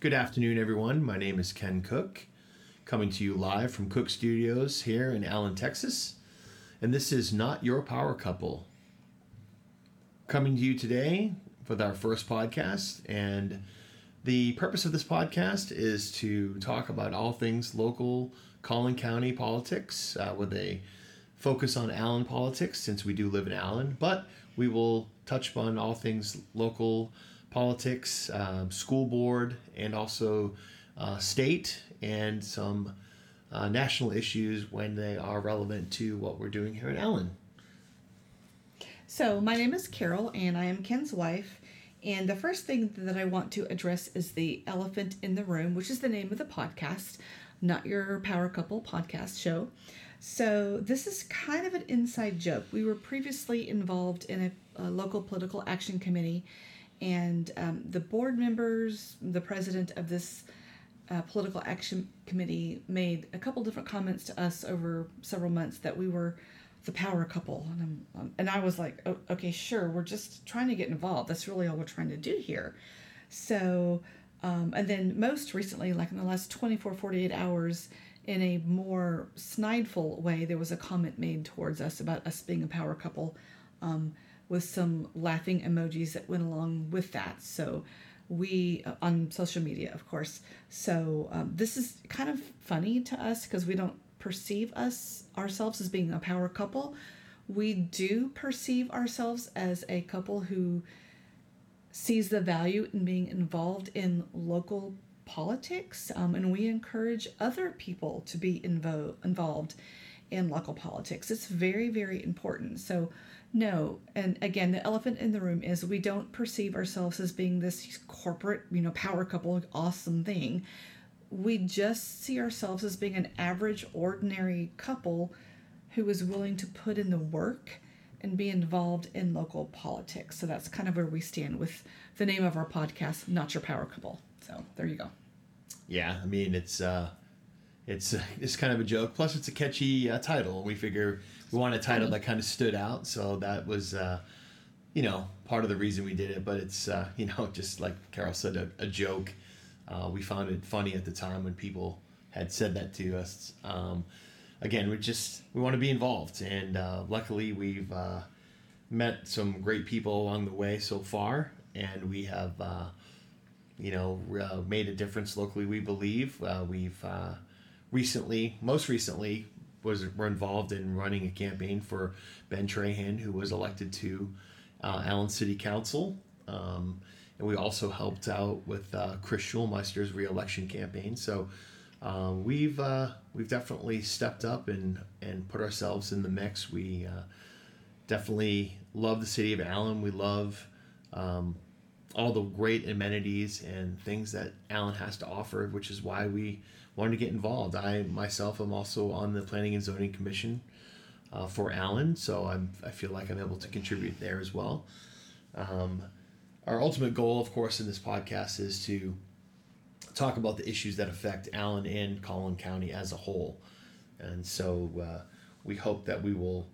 Good afternoon, everyone. My name is Ken Cook, coming to you live from Cook Studios here in Allen, Texas. And this is Not Your Power Couple. Coming to you today with our first podcast. And the purpose of this podcast is to talk about all things local Collin County politics uh, with a focus on Allen politics since we do live in Allen. But we will touch upon all things local politics, um, school board, and also uh, state and some uh, national issues when they are relevant to what we're doing here at Allen. So, my name is Carol, and I am Ken's wife. And the first thing that I want to address is the elephant in the room, which is the name of the podcast, not your power couple podcast show. So, this is kind of an inside joke. We were previously involved in a, a local political action committee, and um, the board members, the president of this uh, political action committee, made a couple different comments to us over several months that we were the power couple, and um, and I was like, oh, okay, sure, we're just trying to get involved. That's really all we're trying to do here. So, um, and then most recently, like in the last 24, 48 hours, in a more snideful way, there was a comment made towards us about us being a power couple um, with some laughing emojis that went along with that. So, we uh, on social media, of course. So, um, this is kind of funny to us because we don't perceive us ourselves as being a power couple. We do perceive ourselves as a couple who sees the value in being involved in local politics, um, and we encourage other people to be invo- involved in local politics. It's very, very important. So, no, and again, the elephant in the room is we don't perceive ourselves as being this corporate, you know, power couple, awesome thing. We just see ourselves as being an average, ordinary couple who is willing to put in the work and be involved in local politics. So that's kind of where we stand with the name of our podcast, Not Your Power Couple. So there you go. Yeah, I mean it's uh, it's it's kind of a joke. Plus, it's a catchy uh, title. We figure we want a title that kind of stood out, so that was uh, you know part of the reason we did it. But it's uh, you know just like Carol said, a, a joke. Uh, we found it funny at the time when people had said that to us. Um, again, we just we want to be involved, and uh, luckily we've uh, met some great people along the way so far, and we have uh, you know uh, made a difference locally. We believe uh, we've uh, recently, most recently, was were involved in running a campaign for Ben Trahan, who was elected to Allen City Council. Um, and we also helped out with Chris Schulmeister's reelection campaign. So uh, we've uh, we've definitely stepped up and and put ourselves in the mix. We uh, definitely love the city of Allen. We love um, all the great amenities and things that Allen has to offer, which is why we wanted to get involved. I myself am also on the Planning and Zoning Commission uh, for Allen, so I'm I feel like I'm able to contribute there as well. Um, our ultimate goal, of course, in this podcast is to talk about the issues that affect Allen and Collin County as a whole. And so uh, we hope that we will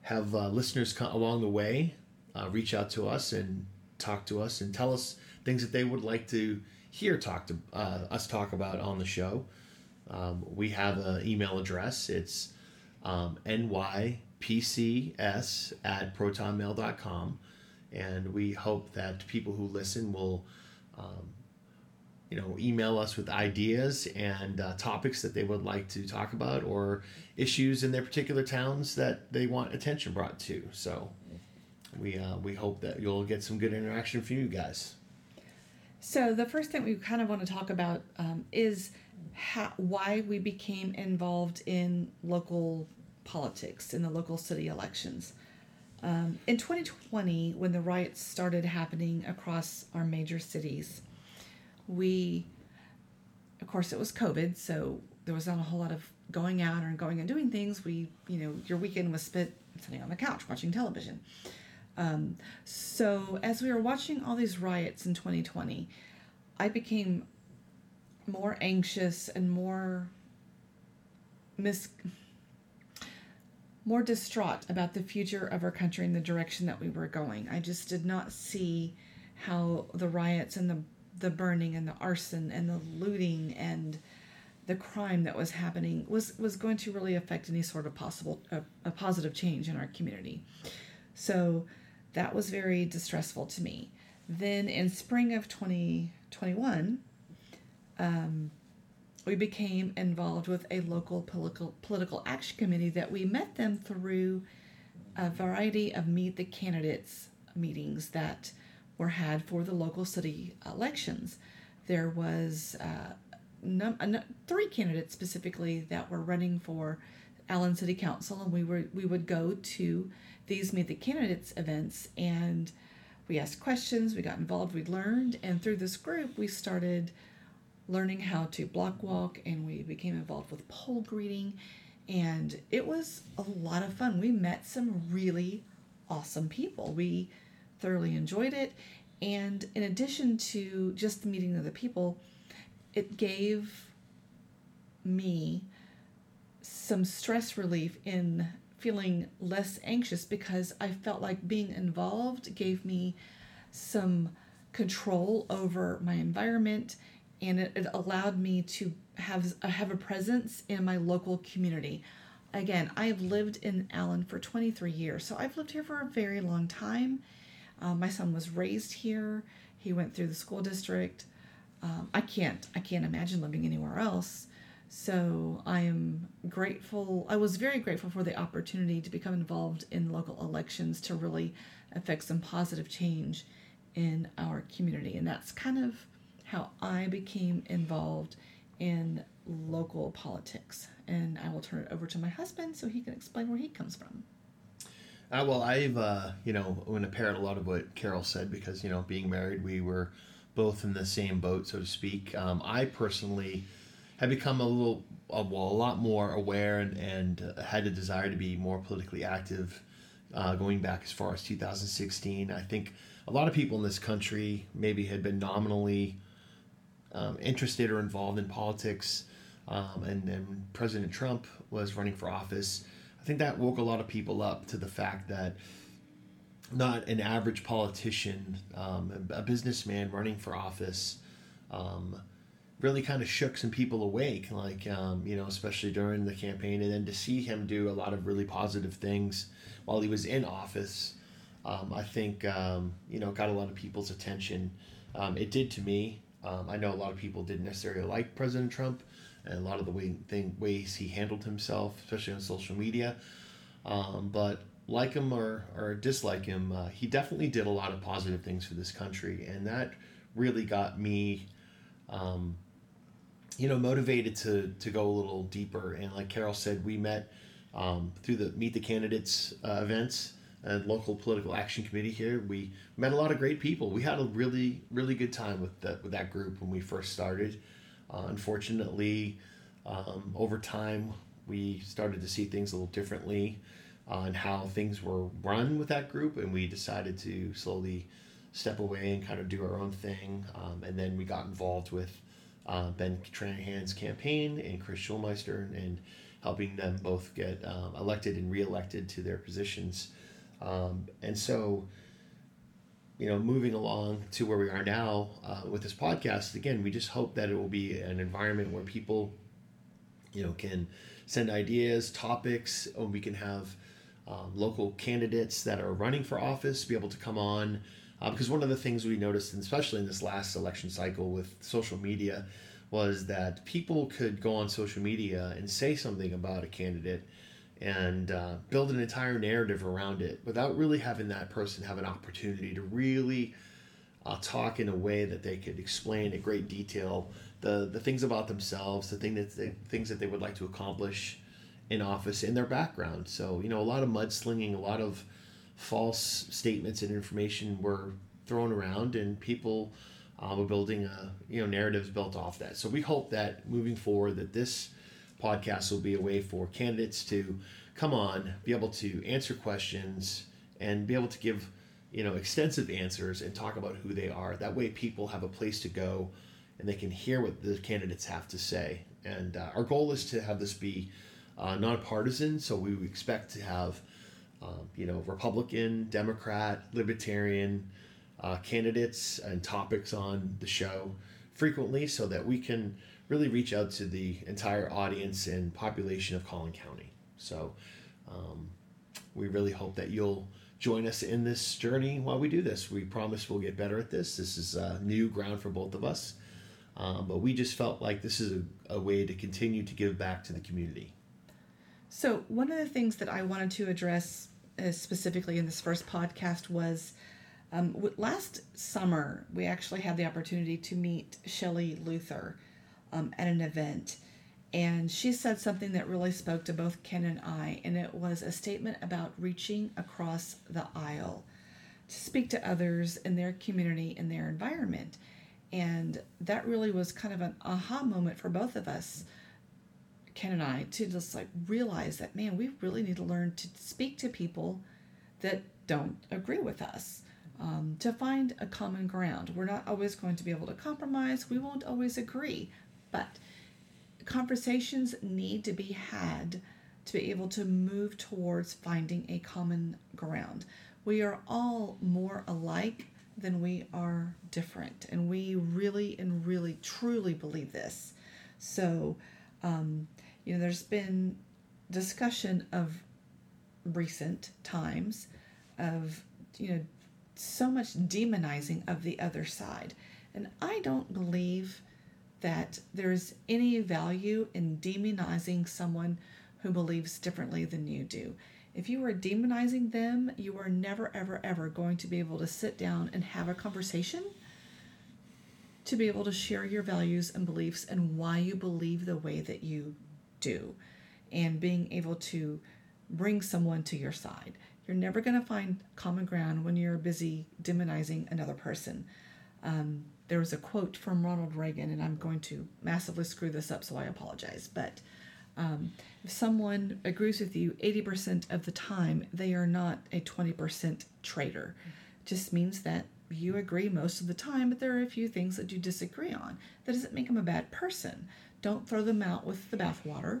have uh, listeners come along the way uh, reach out to us and talk to us and tell us things that they would like to hear talk to uh, us talk about on the show. Um, we have an email address. It's um, nypcs at protonmail.com. And we hope that people who listen will um, you know, email us with ideas and uh, topics that they would like to talk about or issues in their particular towns that they want attention brought to. So we uh, we hope that you'll get some good interaction from you guys. So the first thing we kind of want to talk about um, is how, why we became involved in local politics in the local city elections. Um, in 2020, when the riots started happening across our major cities, we of course it was covid so there was not a whole lot of going out or going and doing things we you know your weekend was spent sitting on the couch watching television um, so as we were watching all these riots in 2020 i became more anxious and more mis more distraught about the future of our country and the direction that we were going i just did not see how the riots and the the burning and the arson and the looting and the crime that was happening was was going to really affect any sort of possible a, a positive change in our community. So that was very distressful to me. Then in spring of 2021, um, we became involved with a local political political action committee that we met them through a variety of meet the candidates meetings that were had for the local city elections. There was uh, num- three candidates specifically that were running for Allen City Council, and we were we would go to these meet the candidates events and we asked questions, we got involved, we learned, and through this group we started learning how to block walk and we became involved with poll greeting and it was a lot of fun. We met some really awesome people. We thoroughly enjoyed it. And in addition to just meeting other people, it gave me some stress relief in feeling less anxious because I felt like being involved gave me some control over my environment and it, it allowed me to have have a presence in my local community. Again, I have lived in Allen for 23 years, so I've lived here for a very long time. Um, my son was raised here. He went through the school district. Um, I can't I can't imagine living anywhere else. So I am grateful. I was very grateful for the opportunity to become involved in local elections to really affect some positive change in our community, and that's kind of how I became involved in local politics. And I will turn it over to my husband so he can explain where he comes from. Uh, well, I've, uh, you know, I'm going to parrot a lot of what Carol said because, you know, being married, we were both in the same boat, so to speak. Um, I personally have become a little, well, a lot more aware and, and uh, had a desire to be more politically active uh, going back as far as 2016. I think a lot of people in this country maybe had been nominally um, interested or involved in politics. Um, and then President Trump was running for office. I think that woke a lot of people up to the fact that not an average politician, um, a businessman running for office, um, really kind of shook some people awake. Like um, you know, especially during the campaign, and then to see him do a lot of really positive things while he was in office, um, I think um, you know got a lot of people's attention. it did to me. Um, I know a lot of people didn't necessarily like President Trump and a lot of the way, thing, ways he handled himself, especially on social media. Um, but like him or, or dislike him, uh, he definitely did a lot of positive things for this country. And that really got me, um, you know, motivated to, to go a little deeper. And like Carol said, we met um, through the Meet the Candidates uh, events and local political action committee here. We met a lot of great people. We had a really really good time with that with that group when we first started. Uh, unfortunately, um, over time we started to see things a little differently on how things were run with that group, and we decided to slowly step away and kind of do our own thing. Um, and then we got involved with uh, Ben Trahan's campaign and Chris Schulmeister and helping them both get um, elected and reelected to their positions. Um, and so, you know, moving along to where we are now uh, with this podcast, again, we just hope that it will be an environment where people, you know, can send ideas, topics, and we can have um, local candidates that are running for office be able to come on. Uh, because one of the things we noticed, and especially in this last election cycle with social media, was that people could go on social media and say something about a candidate and uh, build an entire narrative around it without really having that person have an opportunity to really uh, talk in a way that they could explain in great detail the, the things about themselves, the thing that they, things that they would like to accomplish in office in their background. So, you know, a lot of mudslinging, a lot of false statements and information were thrown around, and people uh, were building a, you know narratives built off that. So we hope that moving forward, that this podcast will be a way for candidates to come on, be able to answer questions, and be able to give you know extensive answers and talk about who they are. That way, people have a place to go, and they can hear what the candidates have to say. And uh, our goal is to have this be uh, nonpartisan. So we expect to have um, you know Republican, Democrat, Libertarian. Uh, candidates and topics on the show frequently so that we can really reach out to the entire audience and population of Collin County. So um, we really hope that you'll join us in this journey while we do this. We promise we'll get better at this. This is uh, new ground for both of us. Um, but we just felt like this is a, a way to continue to give back to the community. So, one of the things that I wanted to address uh, specifically in this first podcast was um, last summer, we actually had the opportunity to meet Shelley Luther um, at an event. And she said something that really spoke to both Ken and I, and it was a statement about reaching across the aisle to speak to others in their community, in their environment. And that really was kind of an aha moment for both of us, Ken and I, to just like realize that, man, we really need to learn to speak to people that don't agree with us. To find a common ground. We're not always going to be able to compromise. We won't always agree, but conversations need to be had to be able to move towards finding a common ground. We are all more alike than we are different, and we really and really truly believe this. So, um, you know, there's been discussion of recent times of you know so much demonizing of the other side, and I don't believe that there's any value in demonizing someone who believes differently than you do. If you are demonizing them, you are never, ever, ever going to be able to sit down and have a conversation to be able to share your values and beliefs and why you believe the way that you do, and being able to bring someone to your side. You're never going to find common ground when you're busy demonizing another person. Um, there was a quote from Ronald Reagan, and I'm going to massively screw this up, so I apologize. But um, if someone agrees with you 80% of the time, they are not a 20% traitor. It just means that you agree most of the time, but there are a few things that you disagree on. That doesn't make them a bad person. Don't throw them out with the bathwater.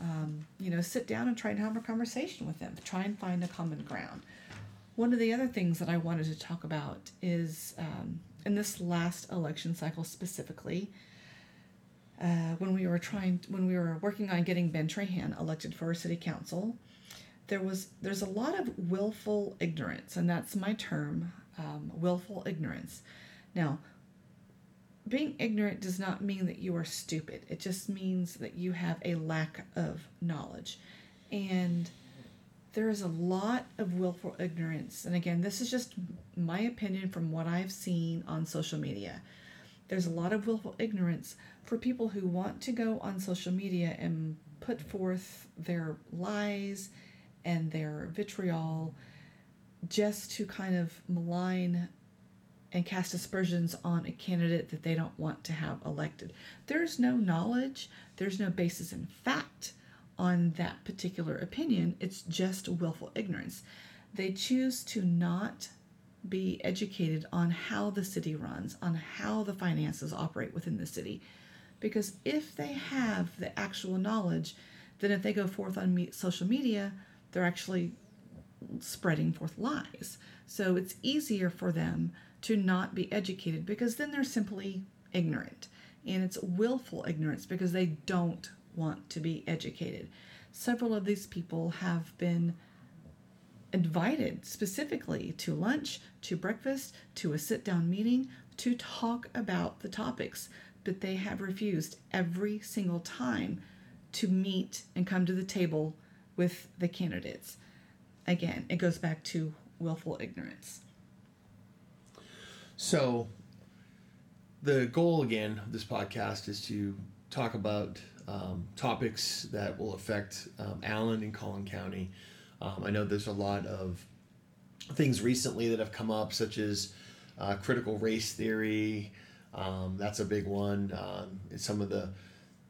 Um, you know, sit down and try and have a conversation with them. Try and find a common ground. One of the other things that I wanted to talk about is um, in this last election cycle specifically, uh, when we were trying, when we were working on getting Ben Trahan elected for our city council, there was there's a lot of willful ignorance, and that's my term, um, willful ignorance. Now, being ignorant does not mean that you are stupid. It just means that you have a lack of knowledge, and there is a lot of willful ignorance. And again, this is just my opinion from what I've seen on social media. There's a lot of willful ignorance for people who want to go on social media and put forth their lies and their vitriol just to kind of malign and cast aspersions on a candidate that they don't want to have elected. There's no knowledge, there's no basis in fact on that particular opinion. It's just willful ignorance. They choose to not be educated on how the city runs, on how the finances operate within the city. Because if they have the actual knowledge, then if they go forth on me- social media, they're actually spreading forth lies. So it's easier for them to not be educated because then they're simply ignorant. And it's willful ignorance because they don't want to be educated. Several of these people have been invited specifically to lunch, to breakfast, to a sit down meeting to talk about the topics, but they have refused every single time to meet and come to the table with the candidates. Again, it goes back to willful ignorance. So, the goal again of this podcast is to talk about um, topics that will affect um, Allen and Collin County. Um, I know there's a lot of things recently that have come up, such as uh, critical race theory. Um, that's a big one. Um, some of the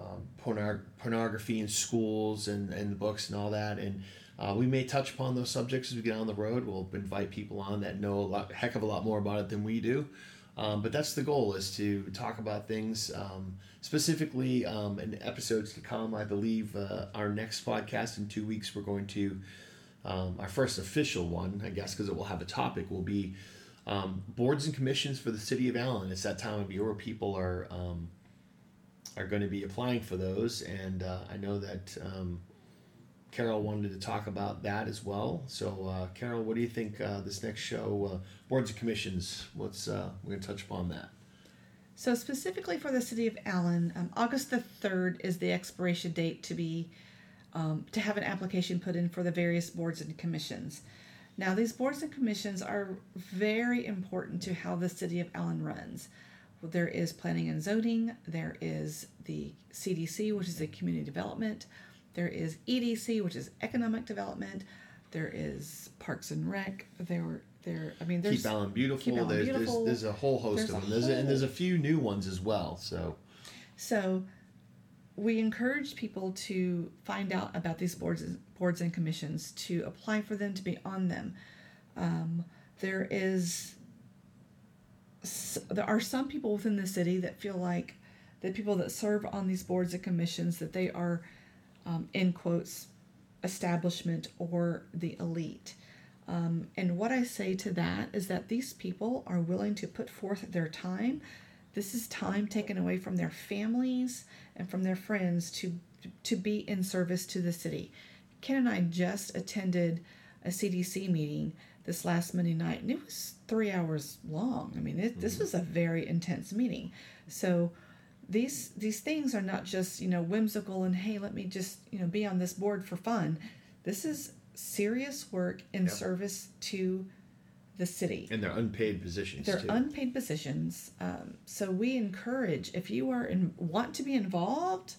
um, pornog- pornography in schools and, and the books and all that. And uh, we may touch upon those subjects as we get on the road. We'll invite people on that know a lot, heck of a lot more about it than we do. Um, but that's the goal is to talk about things um, specifically um, in episodes to come. I believe uh, our next podcast in two weeks, we're going to, um, our first official one, I guess, because it will have a topic, will be Um, boards and commissions for the city of Allen. It's that time of year where people are um, are going to be applying for those, and uh, I know that um, Carol wanted to talk about that as well. So, uh, Carol, what do you think uh, this next show, uh, boards and commissions? What's uh, we're going to touch upon that? So specifically for the city of Allen, um, August the third is the expiration date to be um, to have an application put in for the various boards and commissions. Now, these boards and commissions are very important to how the city of Allen runs. There is planning and zoning, there is the CDC, which is the community development, there is EDC, which is economic development, there is Parks and Rec, there there I mean there's Keep Allen beautiful. Keep Allen there's, Beautiful. there's there's a whole host There's of them. There's a, and there's a few new ones as well. So So we encourage people to find out about these boards boards and commissions to apply for them to be on them. Um, there is there are some people within the city that feel like the people that serve on these boards and commissions that they are um, in quotes establishment or the elite. Um, and what I say to that is that these people are willing to put forth their time. This is time taken away from their families and from their friends to to be in service to the city. Ken and I just attended a CDC meeting this last Monday night, and it was three hours long. I mean, it, this was a very intense meeting. So these these things are not just you know whimsical and hey, let me just you know be on this board for fun. This is serious work in Yep. service to the city. and they're unpaid positions They're too. unpaid positions. Um, so we encourage if you are and want to be involved,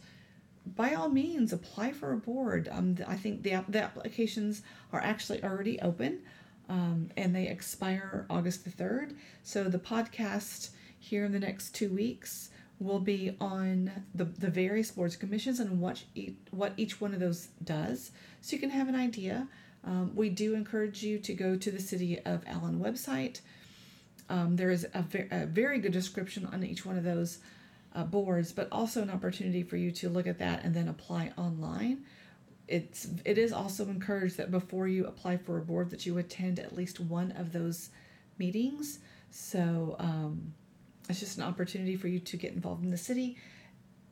by all means apply for a board. Um, I think the the applications are actually already open, um, and they expire August the third. So the podcast here in the next two weeks will be on the, the various boards commissions and what each, what each one of those does, so you can have an idea. Um, we do encourage you to go to the City of Allen website. Um, there is a, ve- a very good description on each one of those uh, boards, but also an opportunity for you to look at that and then apply online. It's it is also encouraged that before you apply for a board that you attend at least one of those meetings. So um, it's just an opportunity for you to get involved in the city.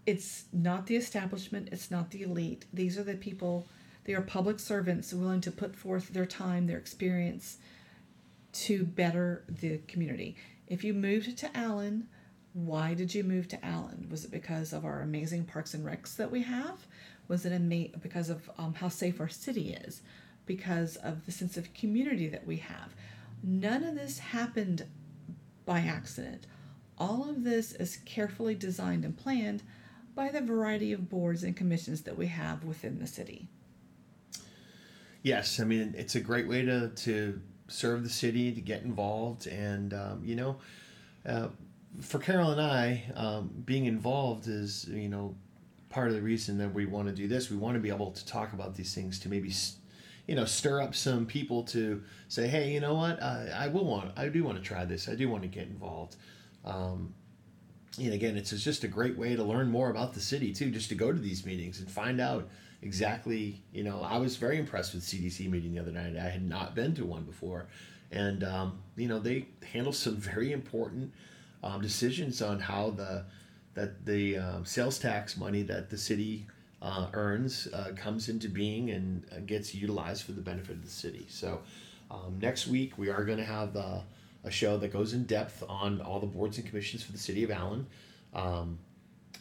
It's not the establishment. It's not the elite. These are the people. They are public servants willing to put forth their time, their experience, to better the community. If you moved to Allen, why did you move to Allen? Was it because of our amazing parks and recs that we have? Was it ama- because of um, how safe our city is? Because of the sense of community that we have? None of this happened by accident. All of this is carefully designed and planned by the variety of boards and commissions that we have within the city. Yes, I mean it's a great way to to serve the city, to get involved, and um, you know, uh, for Carol and I, um, being involved is you know part of the reason that we want to do this. We want to be able to talk about these things to maybe. You know, stir up some people to say, "Hey, you know what? I will want. I do want to try this. I do want to get involved." Um, and again, it's just a great way to learn more about the city too. Just to go to these meetings and find out exactly. You know, I was very impressed with CDC meeting the other night. I had not been to one before, and um, you know they handle some very important um, decisions on how the that the um, sales tax money that the city uh, earns uh, comes into being and uh, gets utilized for the benefit of the city. So um, next week we are going to have uh, a show that goes in depth on all the boards and commissions for the city of Allen. Um,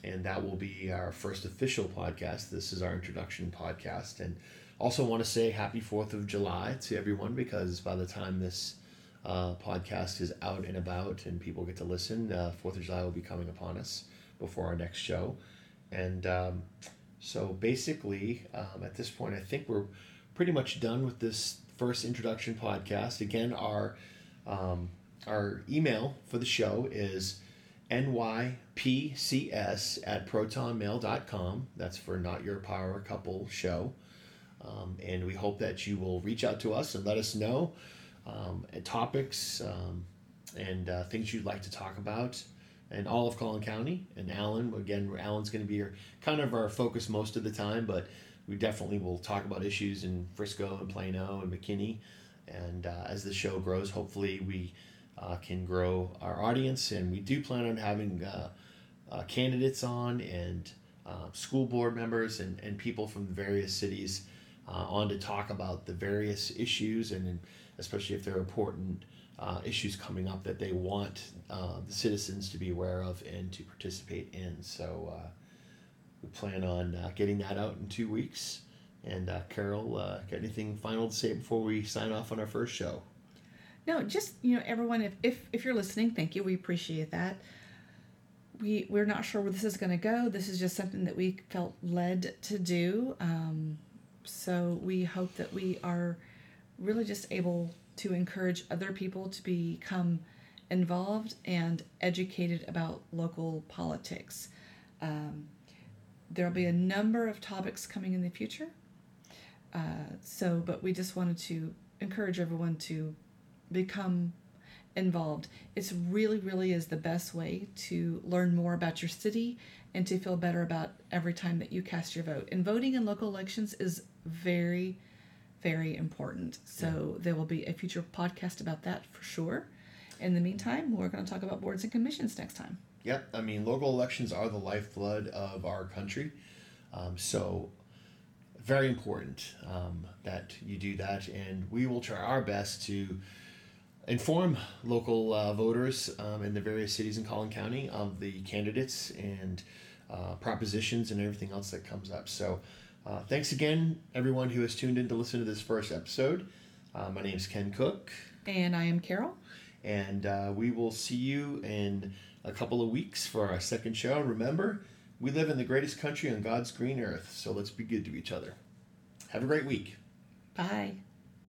and that will be our first official podcast. This is our introduction podcast. And also want to say happy 4th of July to everyone because by the time this uh, podcast is out and about and people get to listen, uh, 4th of July will be coming upon us before our next show. And um, so basically, um, at this point, I think we're pretty much done with this first introduction podcast. Again, our um, our email for the show is nypcs at protonmail.com. That's for Not Your Power Couple Show. Um, and we hope that you will reach out to us and let us know um, and topics um, and uh, things you'd like to talk about and all of Collin County. And Allen, again, Allen's going to be your, kind of our focus most of the time, but we definitely will talk about issues in Frisco and Plano and McKinney. And uh, as the show grows, hopefully we uh, can grow our audience. And we do plan on having uh, uh, candidates on and uh, school board members and, and people from various cities on to talk about the various issues and especially if there are important issues coming up that they want the citizens to be aware of and to participate in. So we plan on getting that out in two weeks. And uh, Carol, uh, got anything final to say before we sign off on our first show? No, just you know, everyone, if if, if you're listening, thank you. We appreciate that. We we're not sure where this is going to go. This is just something that we felt led to do. Um, so we hope that we are really just able to encourage other people to become involved and educated about local politics. Um, there'll be a number of topics coming in the future. Uh, so, but we just wanted to encourage everyone to become involved. It's really, really is the best way to learn more about your city and to feel better about every time that you cast your vote. And voting in local elections is very, very important. So there will be a future podcast about that for sure. In the meantime, we're going to talk about boards and commissions next time. Yep, I mean, local elections are the lifeblood of our country. Um, so, very important um, that you do that, and we will try our best to inform local uh, voters um, in the various cities in Collin County of the candidates and uh, propositions and everything else that comes up. So, uh, thanks again, everyone who has tuned in to listen to this first episode. Uh, my name is Ken Cook, And I am Carol. and uh, we will see you in a couple of weeks for our second show. Remember, we live in the greatest country on God's green earth, so let's be good to each other. Have a great week. Bye.